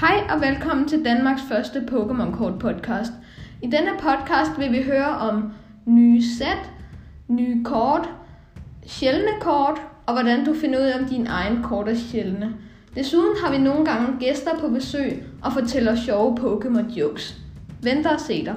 Hej og velkommen til Danmarks første Pokémon Kort podcast. I denne podcast vil vi høre om nye sæt, nye kort, sjældne kort og hvordan du finder ud af, om din egen kort er sjældne. Desuden har vi nogle gange gæster på besøg og fortæller sjove Pokémon jokes. Vent og se dig.